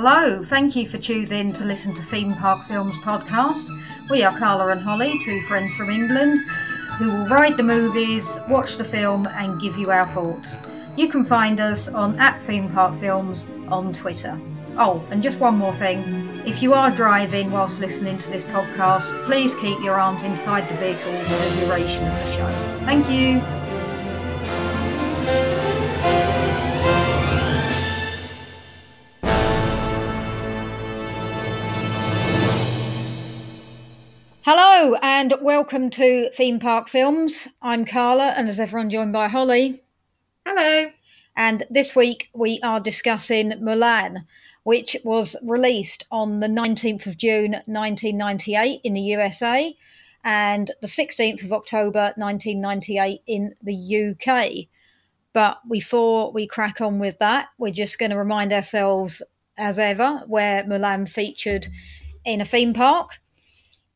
Hello, thank you for choosing to listen to Theme Park Films podcast. We are Carla and Holly, two friends from England, who will ride the movies, watch the film, and give you our thoughts. You can find us on at Theme Park Films on Twitter. Oh, and just one more thing. If you are driving whilst listening to this podcast, please keep your arms inside the vehicle for the duration of the show. Thank you. Hello and welcome to Theme Park Films. I'm Carla, and as everyone, joined by Holly. Hello. And this week we are discussing Mulan, which was released on the 19th of June 1998 in the USA and the 16th of October 1998 in the UK. But before we crack on with that, we're just going to remind ourselves, as ever, where Mulan featured in a theme park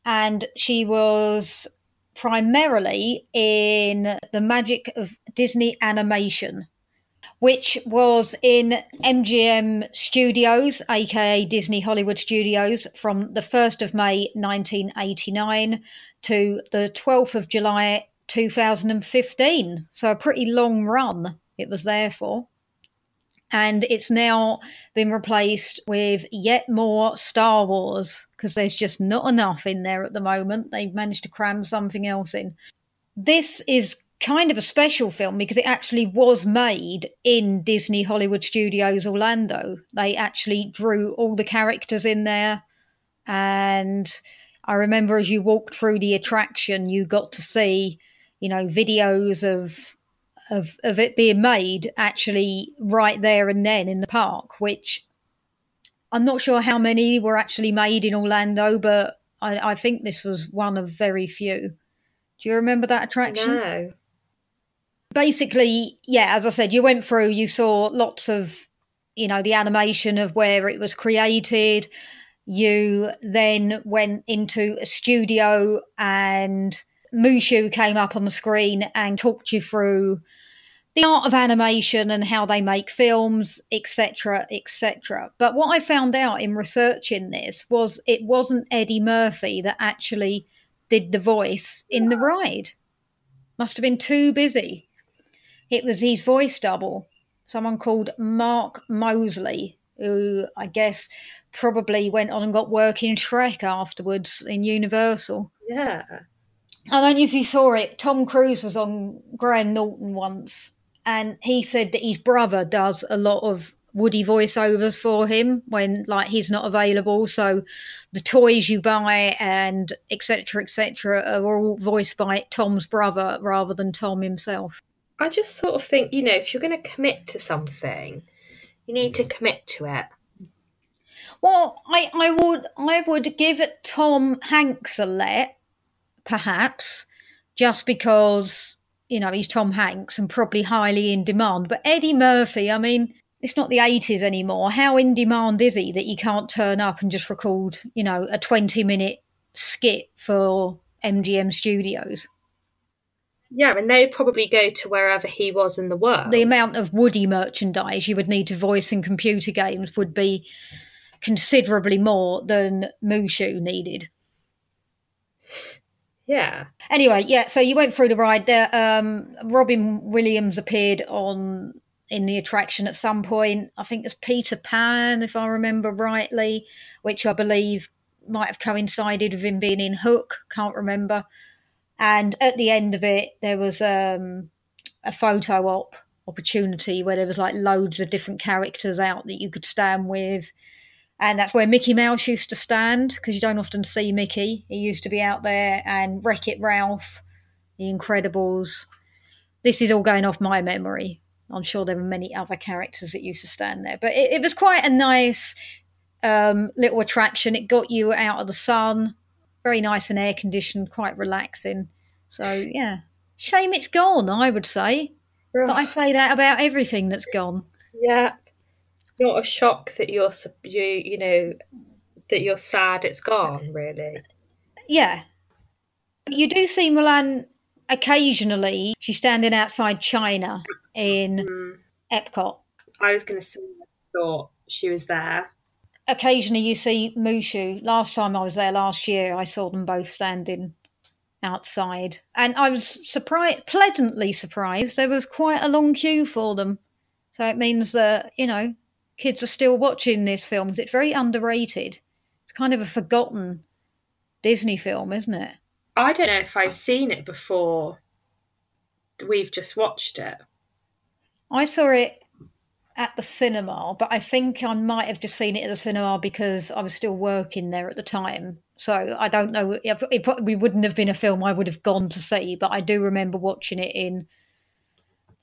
and she was primarily in the magic of Disney animation, which was in MGM Studios, aka Disney Hollywood Studios, from the 1st of May 1989 to the 12th of July 2015. So a pretty long run it was there for and it's now been replaced with yet more Star Wars because there's just not enough in there at the moment. They've managed to cram something else in. This is kind of a special film because it actually was made in Disney Hollywood Studios Orlando. They actually drew all the characters in there. And I remember as you walked through the attraction, you got to see, you know, videos of of of it being made actually right there and then in the park, which I'm not sure how many were actually made in Orlando, but I, I think this was one of very few. Do you remember that attraction? No. Basically, yeah, as I said, you went through, you saw lots of, you know, the animation of where it was created. You then went into a studio and Mushu came up on the screen and talked you through the art of animation and how they make films, etc., etc. But what I found out in researching this was it wasn't Eddie Murphy that actually did the voice in the ride. Must have been too busy. It was his voice double, someone called Mark Moseley, who I guess probably went on and got work in Shrek afterwards in Universal. Yeah. I don't know if you saw it. Tom Cruise was on Graham Norton once and he said that his brother does a lot of Woody voiceovers for him when like he's not available. So the toys you buy and etc. etc. are all voiced by Tom's brother rather than Tom himself. I just sort of think, you know, if you're going to commit to something, you need to commit to it. Well, I, I would I would give Tom Hanks a let, perhaps, just because you know, he's Tom Hanks and probably highly in demand. But Eddie Murphy, I mean, it's not the 80s anymore. How in demand is he that you can't turn up and just record, you know, a 20 minute skit for MGM Studios? Yeah, and they'd probably go to wherever he was in the world. The amount of Woody merchandise you would need to voice in computer games would be considerably more than Mushu needed. Yeah. Anyway, yeah. So you went through the ride there. Um, Robin Williams appeared on in the attraction at some point. I think it's Peter Pan, if I remember rightly, which I believe might have coincided with him being in Hook. Can't remember. And at the end of it, there was um, a photo op opportunity where there was like loads of different characters out that you could stand with and that's where Mickey Mouse used to stand because you don't often see Mickey. He used to be out there, and Wreck It Ralph, The Incredibles. This is all going off my memory. I'm sure there were many other characters that used to stand there, but it, it was quite a nice um, little attraction. It got you out of the sun, very nice and air conditioned, quite relaxing. So yeah, shame it's gone. I would say, but I say that about everything that's gone. Yeah, not a shock that you're you you know that you're sad it's gone really. Yeah. But you do see Mulan occasionally. She's standing outside China in mm. Epcot. I was going to say I thought she was there. Occasionally you see Mushu. Last time I was there last year, I saw them both standing outside, and I was surprised, pleasantly surprised. There was quite a long queue for them, so it means that you know kids are still watching this film because it's very underrated. It's kind of a forgotten Disney film, isn't it? I don't know if I've seen it before. We've just watched it. I saw it at the cinema, but I think I might have just seen it at the cinema because I was still working there at the time. So I don't know. It probably wouldn't have been a film I would have gone to see, but I do remember watching it in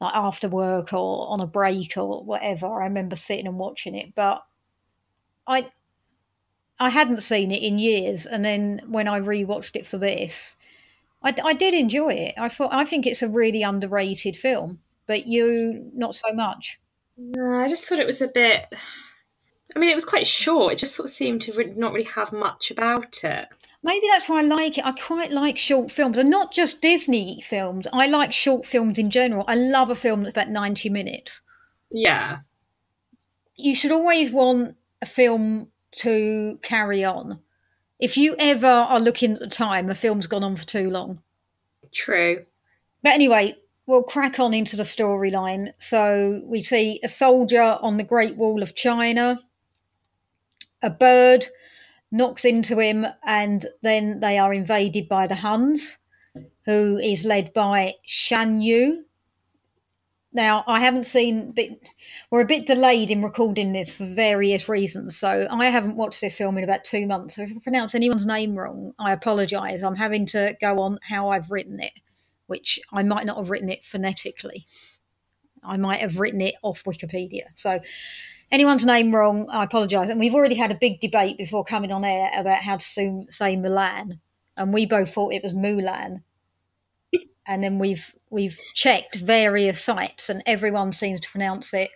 like after work or on a break or whatever. I remember sitting and watching it, but I I hadn't seen it in years, and then when I rewatched it for this, I, I did enjoy it. I thought I think it's a really underrated film, but you not so much. No, I just thought it was a bit. I mean, it was quite short. It just sort of seemed to not really have much about it. Maybe that's why I like it. I quite like short films, and not just Disney films. I like short films in general. I love a film that's about ninety minutes. Yeah. You should always want a film to carry on. If you ever are looking at the time, a film's gone on for too long. True. But anyway, we'll crack on into the storyline. So we see a soldier on the Great Wall of China. A bird knocks into him, and then they are invaded by the Huns, who is led by Shan Yu. Now, I haven't seen, but we're a bit delayed in recording this for various reasons. So I haven't watched this film in about two months. So if I pronounce anyone's name wrong, I apologise. I'm having to go on how I've written it which I might not have written it phonetically. I might have written it off Wikipedia. So, anyone's name wrong, I apologise. And we've already had a big debate before coming on air about how to say Milan, and we both thought it was Mulan. And then we've we've checked various sites, and everyone seems to pronounce it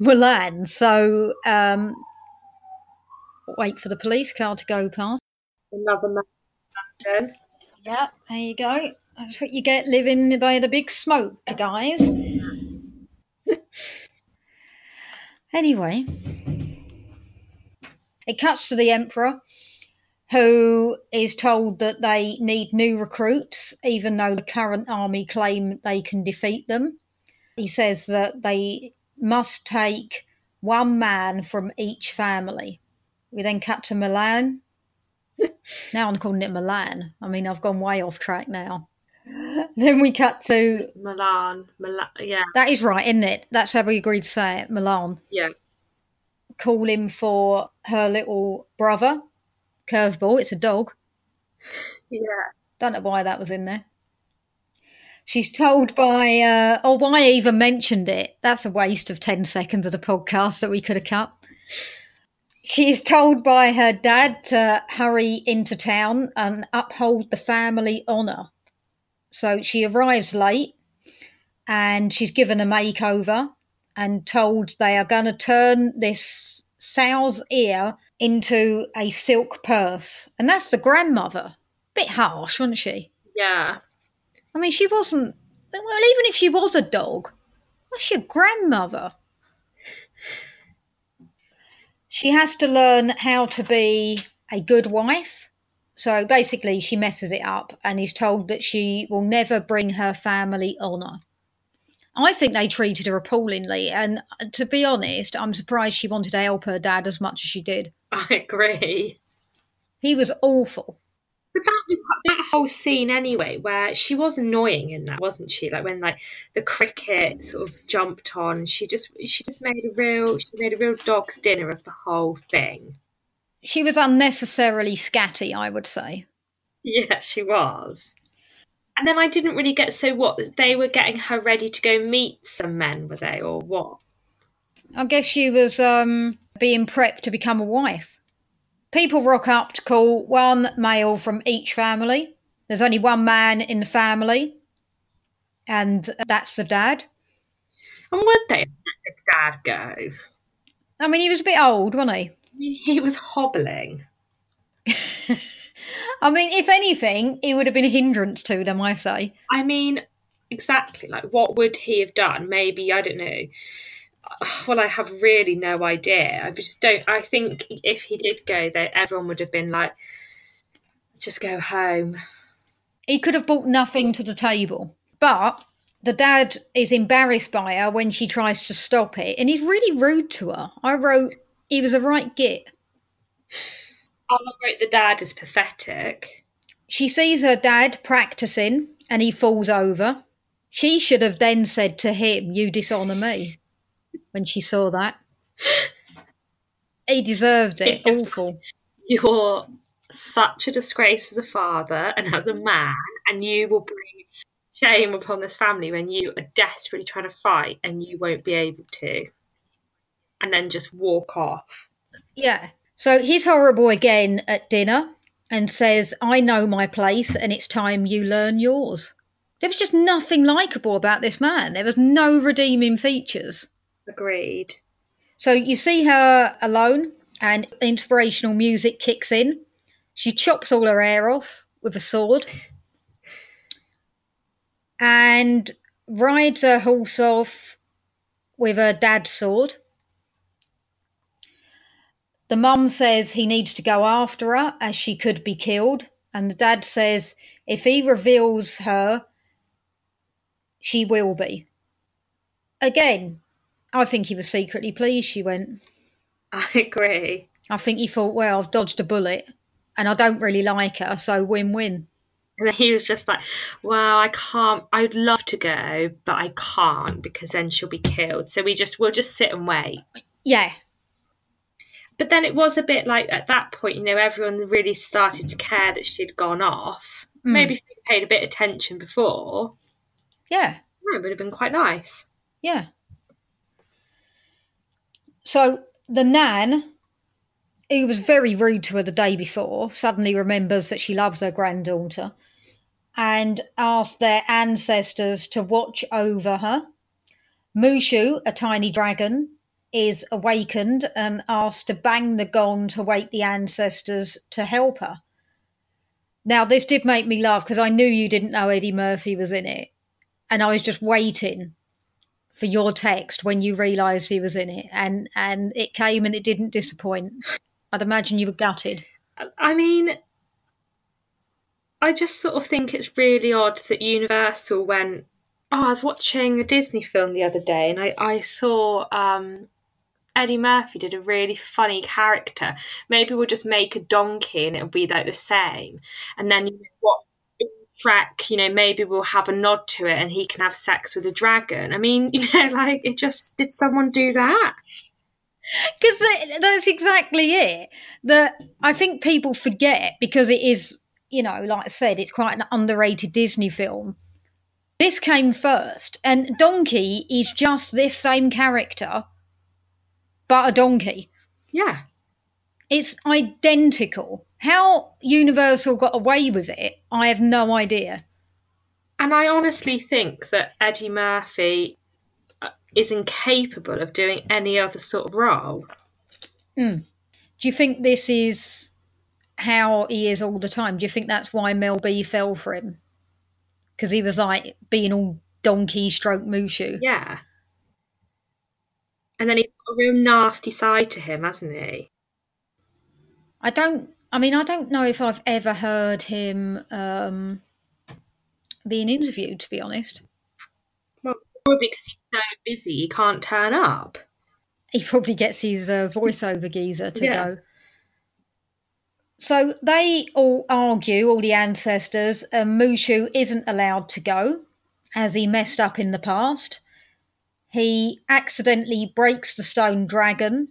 Milan. So, um, wait for the police car to go past. Another man. Yeah, there you go. That's what you get living by the big smoke, guys. Anyway, it cuts to the Emperor, who is told that they need new recruits, even though the current army claim they can defeat them. He says that they must take one man from each family. We then cut to Milan. now I'm calling it Milan. I mean, I've gone way off track now. then we cut to Milan. Milan, yeah. That is right, isn't it? That's how we agreed to say it, Milan. Yeah. Calling for her little brother, Curveball. It's a dog. Yeah. Don't know why that was in there. She's told by, uh, oh, why I even mentioned it? That's a waste of 10 seconds of the podcast that we could have cut. She is told by her dad to hurry into town and uphold the family honour so she arrives late and she's given a makeover and told they are going to turn this sow's ear into a silk purse. And that's the grandmother. Bit harsh, wasn't she? Yeah. I mean, she wasn't. Well, even if she was a dog, that's your grandmother. She has to learn how to be a good wife so basically, she messes it up and is told that she will never bring her family honour. I think they treated her appallingly, and uh, to be honest, I'm surprised she wanted to help her dad as much as she did. I agree. He was awful. But that was that whole scene anyway, where she was annoying in that, wasn't she? Like when like the cricket sort of jumped on, she just she just made a real she made a real dog's dinner of the whole thing she was unnecessarily scatty, I would say. Yeah, she was. And then I didn't really get so what they were getting her ready to go meet some men, were they, or what? I guess she was um, being prepped to become a wife. People rock up to call one male from each family. There's only one man in the family, and that's the dad. And would they let the dad go? I mean, he was a bit old, wasn't he? Mean, he was hobbling. I mean, if anything, it would have been a hindrance to them, I say. I mean, exactly. Like, what would he have done? Maybe, I don't know, well, I have really no idea. I just don't. I think if he did go, that everyone would have been like, just go home. He could have brought nothing to the table. But the dad is embarrassed by her when she tries to stop it, and he's really rude to her. I wrote, he was a right git. Oh, I wrote the dad is pathetic. She sees her dad practicing and he falls over. She should have then said to him, You dishonour me, when she saw that. He deserved it. Awful. You're such a disgrace as a father and as a man, and you will bring shame upon this family when you are desperately trying to fight and you won't be able to. And then just walk off. Yeah. So he's horrible again at dinner and says, I know my place and it's time you learn yours. There was just nothing likable about this man. There was no redeeming features. Agreed. So you see her alone and inspirational music kicks in. She chops all her hair off with a sword and rides her horse off with her dad's sword. The mum says he needs to go after her as she could be killed. And the dad says if he reveals her, she will be. Again, I think he was secretly pleased she went. I agree. I think he thought, well, I've dodged a bullet and I don't really like her, so win win. And he was just like, well, I can't. I'd love to go, but I can't because then she'll be killed. So we just we'll just sit and wait." Yeah. But then it was a bit like at that point, you know, everyone really started to care that she'd gone off. Mm. Maybe if we paid a bit of attention before. Yeah. it would have been quite nice. Yeah. So the nan, who was very rude to her the day before, suddenly remembers that she loves her granddaughter and asks their ancestors to watch over her. Mushu, a tiny dragon, is awakened and asked to bang the gong to wake the ancestors to help her. Now, this did make me laugh because I knew you didn't know Eddie Murphy was in it. And I was just waiting for your text when you realised he was in it. And, and it came and it didn't disappoint. I'd imagine you were gutted. I mean, I just sort of think it's really odd that Universal went. Oh, I was watching a Disney film the other day and I, I saw um, Eddie Murphy did a really funny character. Maybe we'll just make a donkey and it'll be like the same. And then you know, what track, you know, maybe we'll have a nod to it and he can have sex with a dragon. I mean, you know, like it just did someone do that? Because that's exactly it. That I think people forget because it is, you know, like I said, it's quite an underrated Disney film. This came first, and Donkey is just this same character but a donkey. Yeah. It's identical. How Universal got away with it, I have no idea. And I honestly think that Eddie Murphy uh, is incapable of doing any other sort of role. Mm. Do you think this is how he is all the time? Do you think that's why Mel B fell for him? Because he was like being all donkey stroke Mushu. Yeah. And then got a real nasty side to him, hasn't he? I don't. I mean, I don't know if I've ever heard him um, being interviewed. To be honest, well, probably because he's so busy, he can't turn up. He probably gets his uh, voiceover geezer to yeah. go. So they all argue, all the ancestors, and Mushu isn't allowed to go, as he messed up in the past he accidentally breaks the stone dragon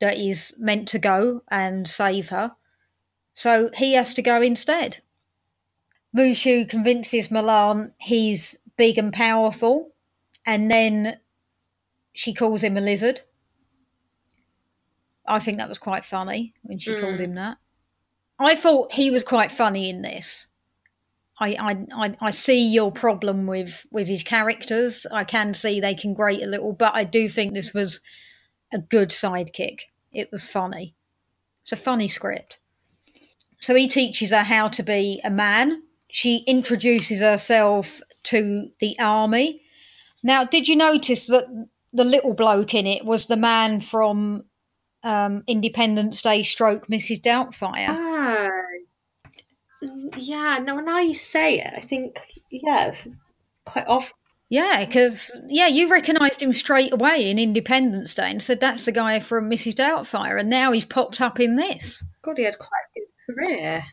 that is meant to go and save her. So he has to go instead. Mushu convinces Milan he's big and powerful, and then she calls him a lizard. I think that was quite funny when she mm. called him that. I thought he was quite funny in this. I, I, I see your problem with with his characters. I can see they can grate a little, but I do think this was a good sidekick. It was funny. It's a funny script. So he teaches her how to be a man. She introduces herself to the army. Now, did you notice that the little bloke in it was the man from um, Independence Day stroke Mrs. Doubtfire. Ah, yeah. No, now you say it, I think yeah, quite often. Yeah, because yeah, you recognised him straight away in Independence Day and said that's the guy from Mrs. Doubtfire, and now he's popped up in this. God, he had quite a good career.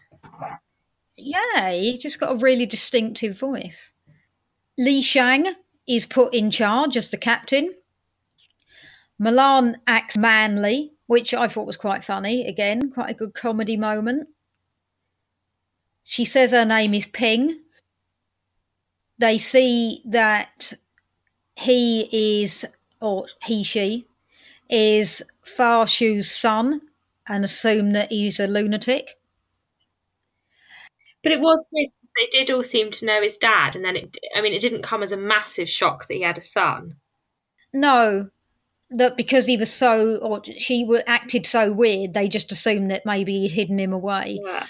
Yeah, he just got a really distinctive voice. Li Shang is put in charge as the captain. Milan acts manly, which I thought was quite funny. Again, quite a good comedy moment. She says her name is Ping. They see that he is, or he, she, is Fa Zhou's son and assume that he's a lunatic. But it was weird. They did all seem to know his dad, and then it, I mean, it didn't come as a massive shock that he had a son. No, that because he was so, or she acted so weird, they just assumed that maybe he'd hidden him away. Yeah.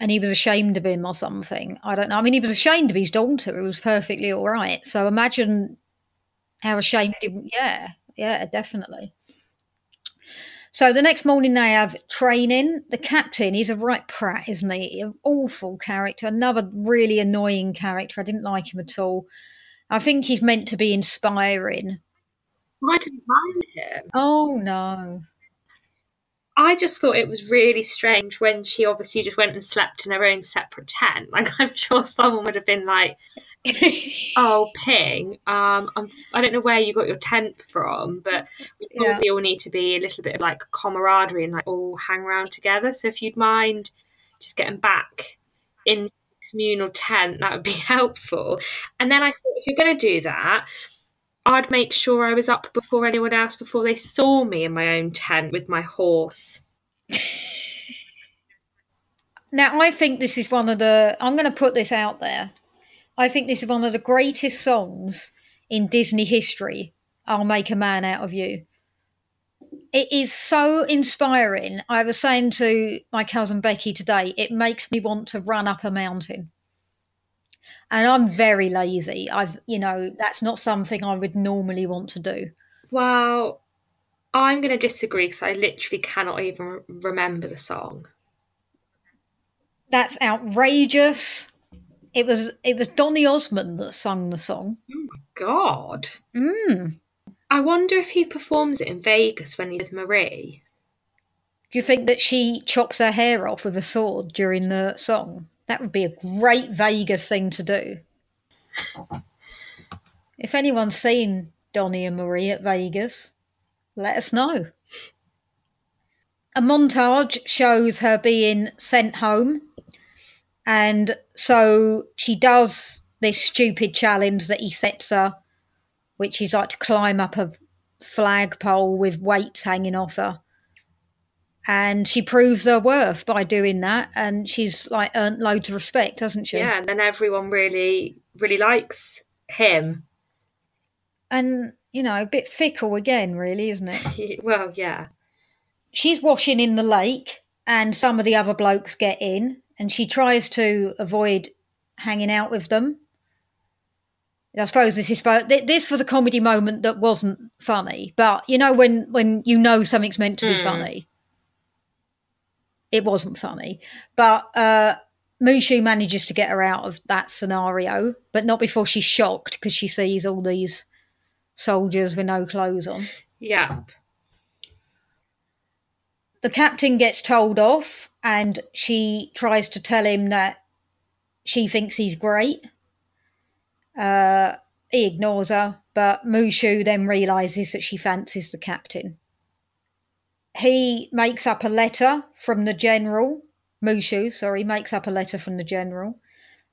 And he was ashamed of him or something. I don't know. I mean, he was ashamed of his daughter, who was perfectly all right. So imagine how ashamed he, yeah, yeah, definitely. So the next morning they have training. The captain, he's a right prat, isn't he? An awful character, another really annoying character. I didn't like him at all. I think he's meant to be inspiring. I didn't mind him. Oh no. I just thought it was really strange when she obviously just went and slept in her own separate tent. Like I'm sure someone would have been like, "Oh, Ping, um, I'm, I don't know where you got your tent from, but we probably Yeah. all need to be a little bit of like camaraderie and like all hang around together. So if you'd mind just getting back in communal tent, that would be helpful." And then I thought, if you're going to do that. I'd make sure I was up before anyone else, before they saw me in my own tent with my horse. Now I think this is one of the. I'm going to put this out there. I think this is one of the greatest songs in Disney history. I'll make a man out of you. It is so inspiring. I was saying to my cousin Becky today, it makes me want to run up a mountain. And I'm very lazy. I've, you know, that's not something I would normally want to do. Well, I'm going to disagree because I literally cannot even remember the song. That's outrageous. It was it was Donny Osmond that sung the song. Oh my god. Mm. I wonder if he performs it in Vegas when he's with Marie. Do you think that she chops her hair off with a sword during the song? That would be a great Vegas thing to do. If anyone's seen Donny and Marie at Vegas, let us know. A montage shows her being sent home, and so she does this stupid challenge that he sets her, which is like to climb up a flagpole with weights hanging off her and she proves her worth by doing that and she's like earned loads of respect hasn't she Yeah, and then everyone really, really likes him. and you know a bit fickle again really isn't it well, yeah. she's washing in the lake and some of the other blokes get in and she tries to avoid hanging out with them I suppose this is this was a comedy moment that wasn't funny, but you know when when you know something's meant to be Hmm. funny, it wasn't funny. But uh, Mushu manages to get her out of that scenario, but not before she's shocked because she sees all these soldiers with no clothes on. Yeah. The captain gets told off, and she tries to tell him that she thinks he's great. Uh, he ignores her, but Mushu then realizes that she fancies the captain. He makes up a letter from the general. Mushu, sorry, makes up a letter from the general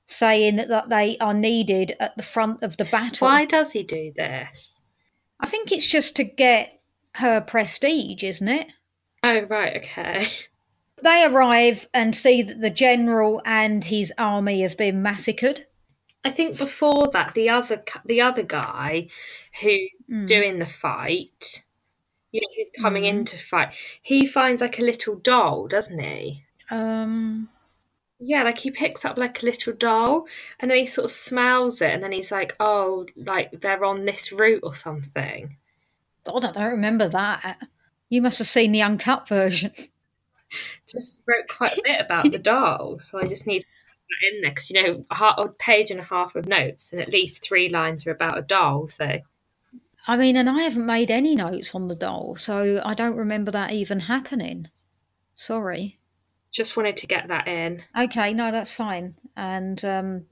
saying that, that they are needed at the front of the battle. Why does he do this? I think it's just to get her prestige, isn't it? Oh, right, okay. They arrive and see that the general and his army have been massacred. I think before that, the other the other guy who's Mm. doing the fight, you know, who's coming Mm. in to fight, he finds like a little doll, doesn't he? Um, Yeah, like he picks up like a little doll and then he sort of smells it and then he's like, oh, like they're on this route or something. God, I don't remember that. You must have seen the uncut version. Just wrote quite a bit about the doll, so I just need that in there because you know a, a page and a half of notes and at least three lines are about a doll. So I mean, and I haven't made any notes on the doll, so I don't remember that even happening. Sorry. Just wanted to get that in. Okay, no, that's fine. And um,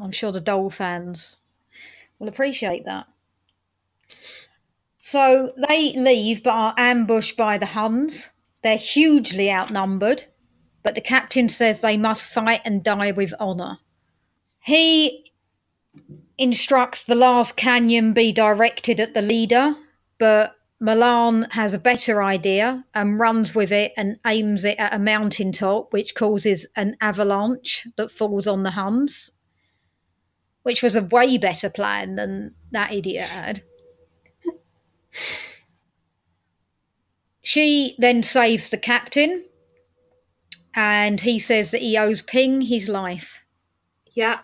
I'm sure the doll fans will appreciate that. So they leave but are ambushed by the Huns. They're hugely outnumbered, but the captain says they must fight and die with honour. He instructs the last canyon be directed at the leader, but Milan has a better idea and runs with it and aims it at a mountaintop, which causes an avalanche that falls on the Huns, which was a way better plan than that idiot had. she then saves the captain, and he says that he owes Ping his life. Yeah.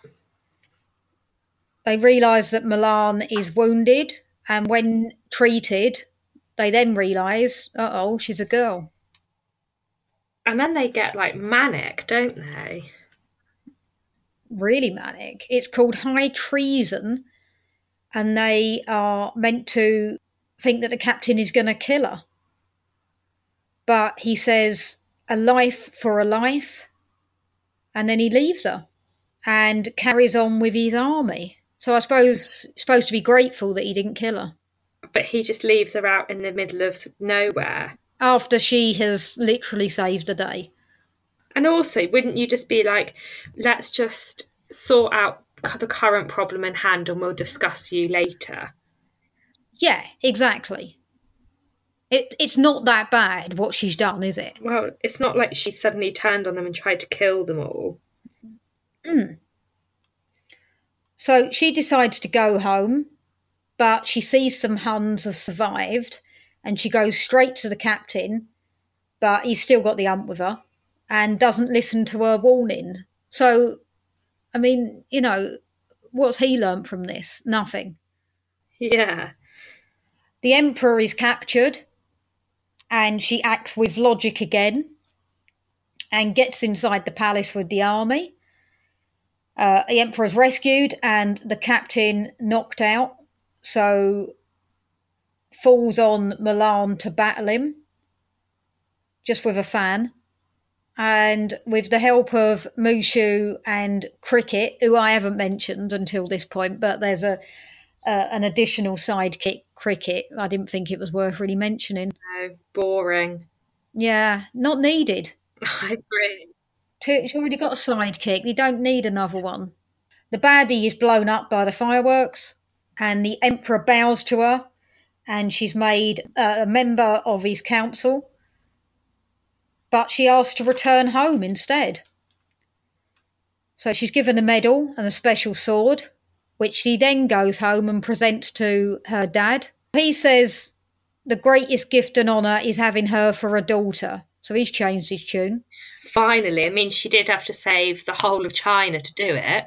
They realise that Milan is wounded, and when treated, they then realise, uh oh, she's a girl. And then they get like manic, don't they? Really manic. It's called high treason, and they are meant to think that the captain is going to kill her. But he says, a life for a life, and then he leaves her and carries on with his army. So I suppose supposed to be grateful that he didn't kill her. But he just leaves her out in the middle of nowhere. After she has literally saved the day. And also, wouldn't you just be like, let's just sort out the current problem in hand and we'll discuss you later? Yeah, exactly. It, it's not that bad what she's done, is it? Well, it's not like she suddenly turned on them and tried to kill them all. Mm. So she decides to go home, but she sees some Huns have survived and she goes straight to the captain, but he's still got the ump with her and doesn't listen to her warning. So, I mean, you know, what's he learnt from this? Nothing. Yeah. The Emperor is captured and she acts with logic again and gets inside the palace with the army. Uh, the emperor is rescued and the captain knocked out, so falls on Milan to battle him, just with a fan. And with the help of Mushu and Cricket, who I haven't mentioned until this point, but there's a uh, an additional sidekick, Cricket. I didn't think it was worth really mentioning. No, boring. Yeah, not needed. I agree. She's already got a sidekick. You don't need another one. The baddie is blown up by the fireworks, and the Emperor bows to her, and she's made uh, a member of his council. But she asks to return home instead. So she's given a medal and a special sword, which she then goes home and presents to her dad. He says the greatest gift and honour is having her for a daughter. So he's changed his tune. Finally, I mean, she did have to save the whole of China to do it.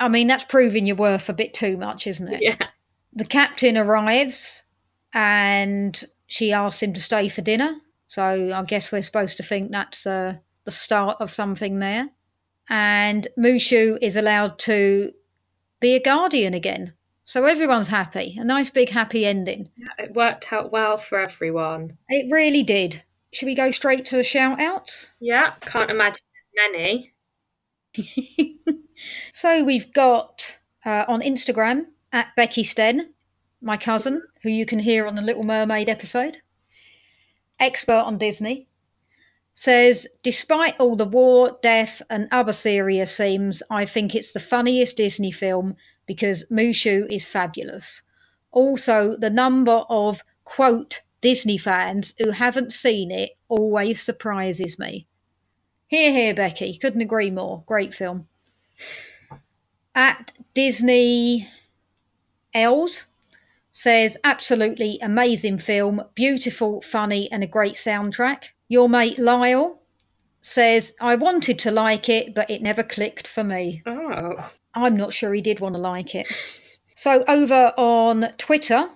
I mean, that's proving your worth a bit too much, isn't it? Yeah. The captain arrives and she asks him to stay for dinner. So I guess we're supposed to think that's uh, the start of something there. And Mushu is allowed to be a guardian again. So everyone's happy. A nice big happy ending. Yeah, it worked out well for everyone. It really did. Should we go straight to the shout outs? Yeah, can't imagine many. so we've got uh, on Instagram at Becky Sten, my cousin, who you can hear on the Little Mermaid episode, expert on Disney, says, Despite all the war, death, and other serious themes, I think it's the funniest Disney film because Mushu is fabulous. Also, the number of, quote, Disney fans who haven't seen it always surprises me. Hear, hear, Becky. Couldn't agree more. Great film. At Disney Els says, absolutely amazing film, beautiful, funny, and a great soundtrack. Your mate Lyle says, I wanted to like it, but it never clicked for me. Oh. I'm not sure he did want to like it. So over on Twitter,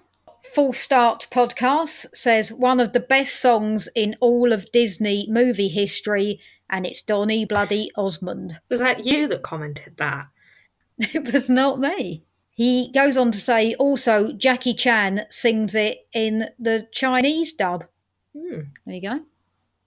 Full Start Podcast says one of the best songs in all of Disney movie history, and it's Donny Bloody Osmond. Was that you that commented that? It was not me. He goes on to say also Jackie Chan sings it in the Chinese dub. Hmm. There you go.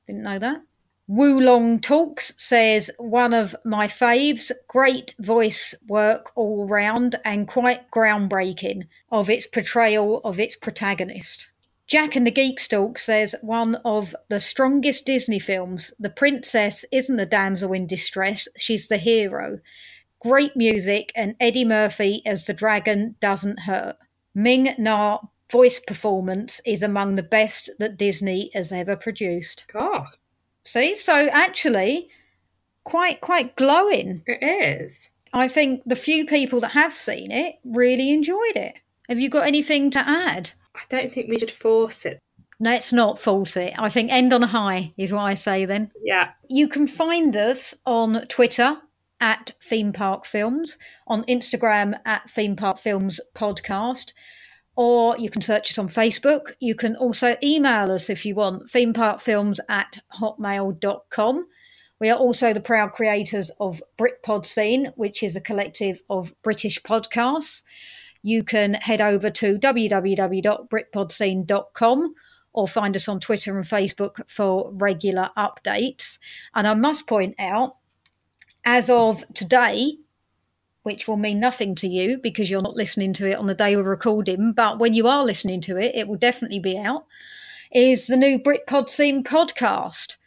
Didn't know that. Wulong Talks says one of my faves, great voice work all round and quite groundbreaking of its portrayal of its protagonist. Jack and the Geek Stalk says one of the strongest Disney films. The princess isn't the damsel in distress, she's the hero. Great music and Eddie Murphy as the dragon doesn't hurt. Ming Na voice performance is among the best that Disney has ever produced. God, See, so actually, quite quite glowing. it is. I think the few people that have seen it really enjoyed it. Have you got anything to add? I don't think we should force it. Let's not false it. I think end on a high is what I say then. Yeah. You can find us on Twitter at Theme Park Films, on Instagram at Theme Park Films Podcast, or you can search us on Facebook. You can also email us if you want, themeparkfilms at hotmail.com. We are also the proud creators of Britpod Scene, which is a collective of British podcasts. You can head over to www.britpodscene.com or find us on Twitter and Facebook for regular updates. And I must point out, as of today, which will mean nothing to you because you're not listening to it on the day we're recording, but when you are listening to it, it will definitely be out, is the new Britpod Scene podcast,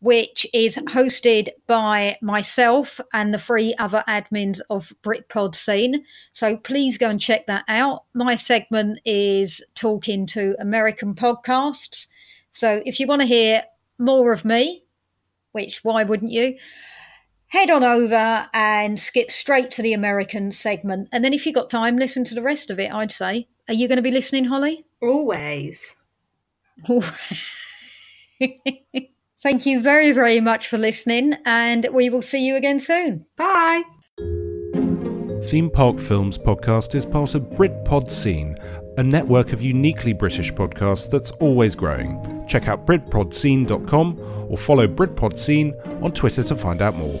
which is hosted by myself and the three other admins of Britpod Scene. So please go and check that out. My segment is talking to American podcasts. So if you want to hear more of me, which why wouldn't you? Head on over and skip straight to the American segment. And then if you've got time, listen to the rest of it, I'd say. Are you going to be listening, Holly? Always. Thank you very, very much for listening, and we will see you again soon. Bye. Theme Park Films podcast is part of Britpod Scene, a network of uniquely British podcasts that's always growing. Check out BritpodScene.com or follow Britpod Scene on Twitter to find out more.